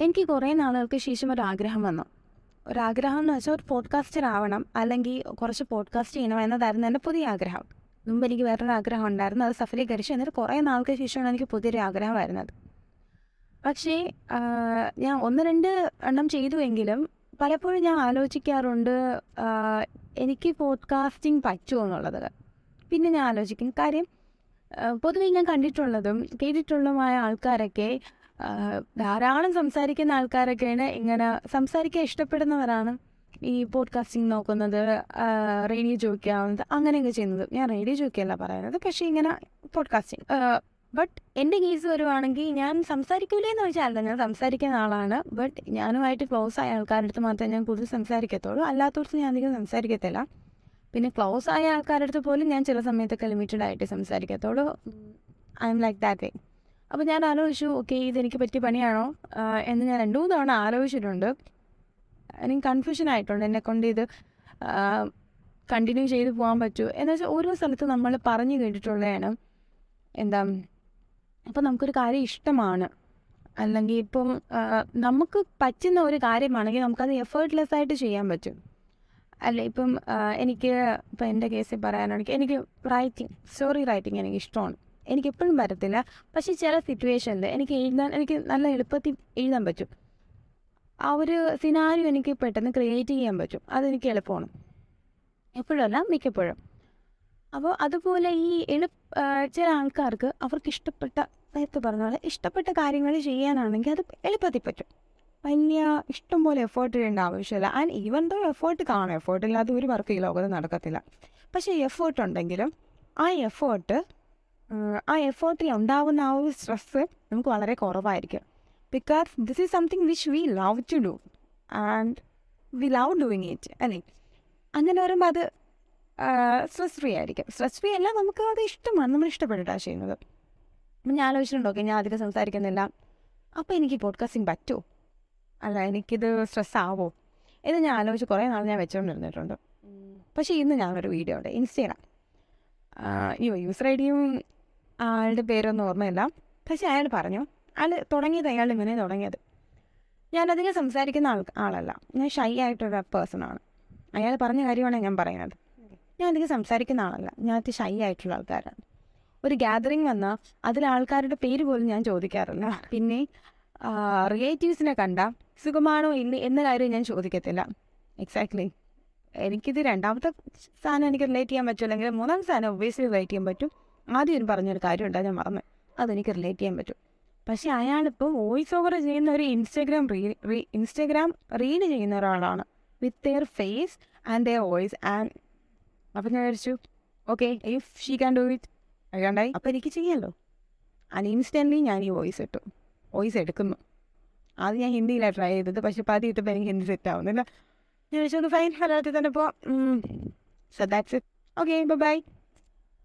എനിക്ക് കുറേ നാളുകൾക്ക് ശേഷം ഒരു ആഗ്രഹം വന്നു. ഒരാഗ്രഹം എന്ന് വെച്ചാൽ ഒരു പോഡ്കാസ്റ്റർ ആവണം അല്ലെങ്കിൽ കുറച്ച് പോഡ്കാസ്റ്റ് ചെയ്യണം എന്നതായിരുന്നു എന്റെ പുതിയ ആഗ്രഹം. മുമ്പ് എനിക്ക് വേറൊരു ആഗ്രഹം ഉണ്ടായിരുന്നു. അത് സഫലീകരിച്ചു എന്നിട്ട് കുറേ നാൾക്ക് ശേഷമാണ് എനിക്ക് പുതിയൊരു ആഗ്രഹം വരുന്നത്. പക്ഷേ ഞാൻ ഒന്ന് രണ്ട് എണ്ണം ചെയ്തുവെങ്കിലും പലപ്പോഴും ഞാൻ ആലോചിക്കാറുണ്ട് എനിക്ക് പോഡ്കാസ്റ്റിംഗ് പറ്റുമോ എന്നുള്ളത്. പിന്നെ ഞാൻ ആലോചിക്കും. കാര്യം പൊതുവേ ഞാൻ കണ്ടിട്ടുള്ളതും കേട്ടിട്ടുള്ളതുമായ ആൾക്കാരൊക്കെ ധാരാളം സംസാരിക്കുന്ന ആൾക്കാരൊക്കെയാണ് ഇങ്ങനെ സംസാരിക്കാൻ ഇഷ്ടപ്പെടുന്നവരാണ് ഈ പോഡ്കാസ്റ്റിംഗ് നോക്കുന്നത് റേഡിയോ ചോദിക്കാവുന്നത് അങ്ങനെയൊക്കെ ചെയ്യുന്നത്. ഞാൻ റേഡിയോ ചോദിക്കല്ല പറയുന്നത് പക്ഷേ ഇങ്ങനെ പോഡ്കാസ്റ്റിംഗ് ബട്ട് എന്റെ കേസ് വരുവാണെങ്കിൽ ഞാൻ സംസാരിക്കൂലേ എന്ന് വെച്ചാൽ ഞാൻ സംസാരിക്കുന്ന ആളാണ്. ബട്ട് ഞാനുമായിട്ട് ക്ലോസ് ആയ ആൾക്കാരുടെ അടുത്ത് മാത്രമേ ഞാൻ കൂടുതൽ സംസാരിക്കത്തുള്ളൂ. അല്ലാത്തവർക്ക് ഞാൻ അധികം സംസാരിക്കത്തില്ല. പിന്നെ ക്ലോസ് ആയ ആൾക്കാരുടെ അടുത്ത് പോലും ഞാൻ ചില സമയത്തൊക്കെ ലിമിറ്റഡ് ആയിട്ട് സംസാരിക്കത്തുള്ളൂ. I am like that way അപ്പോൾ ഞാൻ ആലോചിച്ചു ഓക്കെ ഇതെനിക്ക് പറ്റിയ പണിയാണോ? എന്ന് ഞാൻ രണ്ടു മൂന്ന് തവണ ആലോചിച്ചിട്ടുണ്ട്. എനിക്ക് കൺഫ്യൂഷൻ ആയിട്ടുണ്ട് എന്നെ കൊണ്ട് ഇത് കണ്ടിന്യൂ ചെയ്ത് പോകാൻ പറ്റുമോ എന്ന് വെച്ചാൽ ഓരോ സ്ഥലത്ത് നമ്മൾ പറഞ്ഞു കേട്ടിട്ടുള്ളതാണ്. എന്താ അപ്പോൾ നമുക്കൊരു കാര്യം ഇഷ്ടമാണ്. അല്ലെങ്കിൽ ഇപ്പം നമുക്ക് പറ്റുന്ന ഒരു കാര്യമാണെങ്കിൽ നമുക്കത് എഫേർട്ട്ലെസ് ആയിട്ട് ചെയ്യാൻ പറ്റും. അല്ല ഇപ്പം എനിക്ക് ഇപ്പം എന്റെ കേസിൽ പറയാനാണെങ്കിൽ എനിക്ക് റൈറ്റിംഗ് സ്റ്റോറി റൈറ്റിംഗ് എനിക്ക് ഇഷ്ടമാണ്. എനിക്ക് എപ്പോഴും വരത്തില്ല. പക്ഷേ ചില സിറ്റുവേഷനിൽ എനിക്ക് എഴുതാൻ എനിക്ക് നല്ല എളുപ്പത്തിൽ എഴുതാൻ പറ്റും. ആ ഒരു സിനാരിയോ എനിക്ക് പെട്ടെന്ന് ക്രിയേറ്റ് ചെയ്യാൻ പറ്റും. അതെനിക്ക് എളുപ്പമാണ്. എപ്പോഴല്ല മിക്കപ്പോഴും. അപ്പോൾ അതുപോലെ ഈ എളു ചില ആൾക്കാർക്ക് അവർക്ക് ഇഷ്ടപ്പെട്ട നേരത്തെ പറഞ്ഞ പോലെ ഇഷ്ടപ്പെട്ട കാര്യങ്ങൾ ചെയ്യാനാണെങ്കിൽ അത് എളുപ്പത്തിൽ പറ്റും. വലിയ ഇഷ്ടം പോലെ എഫേർട്ട് ചെയ്യേണ്ട ആവശ്യമില്ല. ആൻഡ് ഈവൻ ദോ എഫേർട്ട് കാണും. എഫേർട്ട് ഇല്ലാതെ ഒരു വർക്ക് ഈ ലോകത്ത് നടക്കത്തില്ല. പക്ഷേ എഫേർട്ട് ഉണ്ടെങ്കിലും ആ എഫേർട്ട് ആ എഫേർട്ടിൽ ഉണ്ടാവുന്ന ആ ഒരു സ്ട്രെസ്സ് നമുക്ക് വളരെ കുറവായിരിക്കും. Because this is something which we love to do and we love doing it അല്ലേ? അങ്ങനെ വരുമ്പോൾ അത് സ്ട്രെസ് ഫ്രീ ആയിരിക്കും. സ്ട്രെസ് ഫ്രീ അല്ല നമുക്ക് അത് ഇഷ്ടമാണ്. നമ്മൾ ഇഷ്ടപ്പെട്ടിട്ടാണ് ചെയ്യുന്നത്. അപ്പം ഞാൻ ആലോചിച്ചിട്ടുണ്ടോ ഓക്കെ ഞാൻ അധികം സംസാരിക്കുന്നില്ല. അപ്പോൾ എനിക്ക് പോഡ്കാസ്റ്റിംഗ് പറ്റുമോ അല്ല എനിക്കിത് സ്ട്രെസ് ആവോ? ഇത് ഞാൻ ആലോചിച്ച് കുറേ നാൾ ഞാൻ വെച്ചുകൊണ്ടിരുന്നിട്ടുണ്ട് പക്ഷേ ഇന്ന് ഞാനൊരു വീഡിയോ ഉണ്ട് ഇൻസ്റ്റഗ്രാം അയ്യോ യൂസർ ഐ ഡിയും ആളുടെ പേരൊന്നും ഓർമ്മയില്ല. പക്ഷെ അയാൾ പറഞ്ഞു അയാൾ തുടങ്ങിയത് അയാൾ ഇങ്ങനെ തുടങ്ങിയത്. ഞാനധികം സംസാരിക്കുന്ന ആൾ ആളല്ല. ഞാൻ ഷൈ ആയിട്ടൊരു പേഴ്സണാണ് അയാൾ പറഞ്ഞ കാര്യമാണ് ഞാൻ പറയുന്നത്. ഞാൻ അധികം സംസാരിക്കുന്ന ആളല്ല. ഞാൻ അത് ഷൈ ആയിട്ടുള്ള ആൾക്കാരാണ്. ഒരു ഗ്യാതറിങ് വന്നാൽ അതിൽ ആൾക്കാരുടെ പേര് പോലും ഞാൻ ചോദിക്കാറില്ല. പിന്നെ റിലേറ്റീവ്സിനെ കണ്ട സുഖമാണോ ഇല്ല എന്ന കാര്യം ഞാൻ ചോദിക്കത്തില്ല. എക്സാക്ട്ലി എനിക്കിത് രണ്ടാമത്തെ സാധനം എനിക്ക് റിലേറ്റ് ചെയ്യാൻ പറ്റും. അല്ലെങ്കിൽ മൂന്നാം സാധനം ഒബ്വിയസ്ലി റിലേറ്റ് ചെയ്യാൻ പറ്റും. ആദ്യം ഒരു പറഞ്ഞൊരു കാര്യം ഉണ്ടാ ഞാൻ മറന്നു. അതെനിക്ക് റിലേറ്റ് ചെയ്യാൻ പറ്റും. പക്ഷേ അയാളിപ്പോൾ വോയിസ് ഓവർ ചെയ്യുന്ന ഒരു ഇൻസ്റ്റാഗ്രാം റീ ഇൻസ്റ്റാഗ്രാം റീഡ് ചെയ്യുന്ന ഒരാളാണ്. With their face and their voice and അപ്പം ഞാൻ വിചാരിച്ചു okay if she can do it അയ്യാണ്ടായി അപ്പോൾ എനിക്ക് ചെയ്യാമല്ലോ ആൻഡ് ഇൻസ്റ്റന്റ്ലി ഞാൻ ഈ വോയിസ് ഇട്ടു. വോയിസ് എടുക്കുന്നു. അത് ഞാൻ ഹിന്ദിയിലാണ് ട്രൈ ചെയ്തത്. പക്ഷെ പാതി ഇട്ടപ്പോൾ എനിക്ക് ഹിന്ദി സെറ്റ് ആവുന്നില്ല. ഞാൻ വിളിച്ചത് ഫൈൻ മലയാളത്തിൽ തന്നെ പോവാം. So that's it okay bye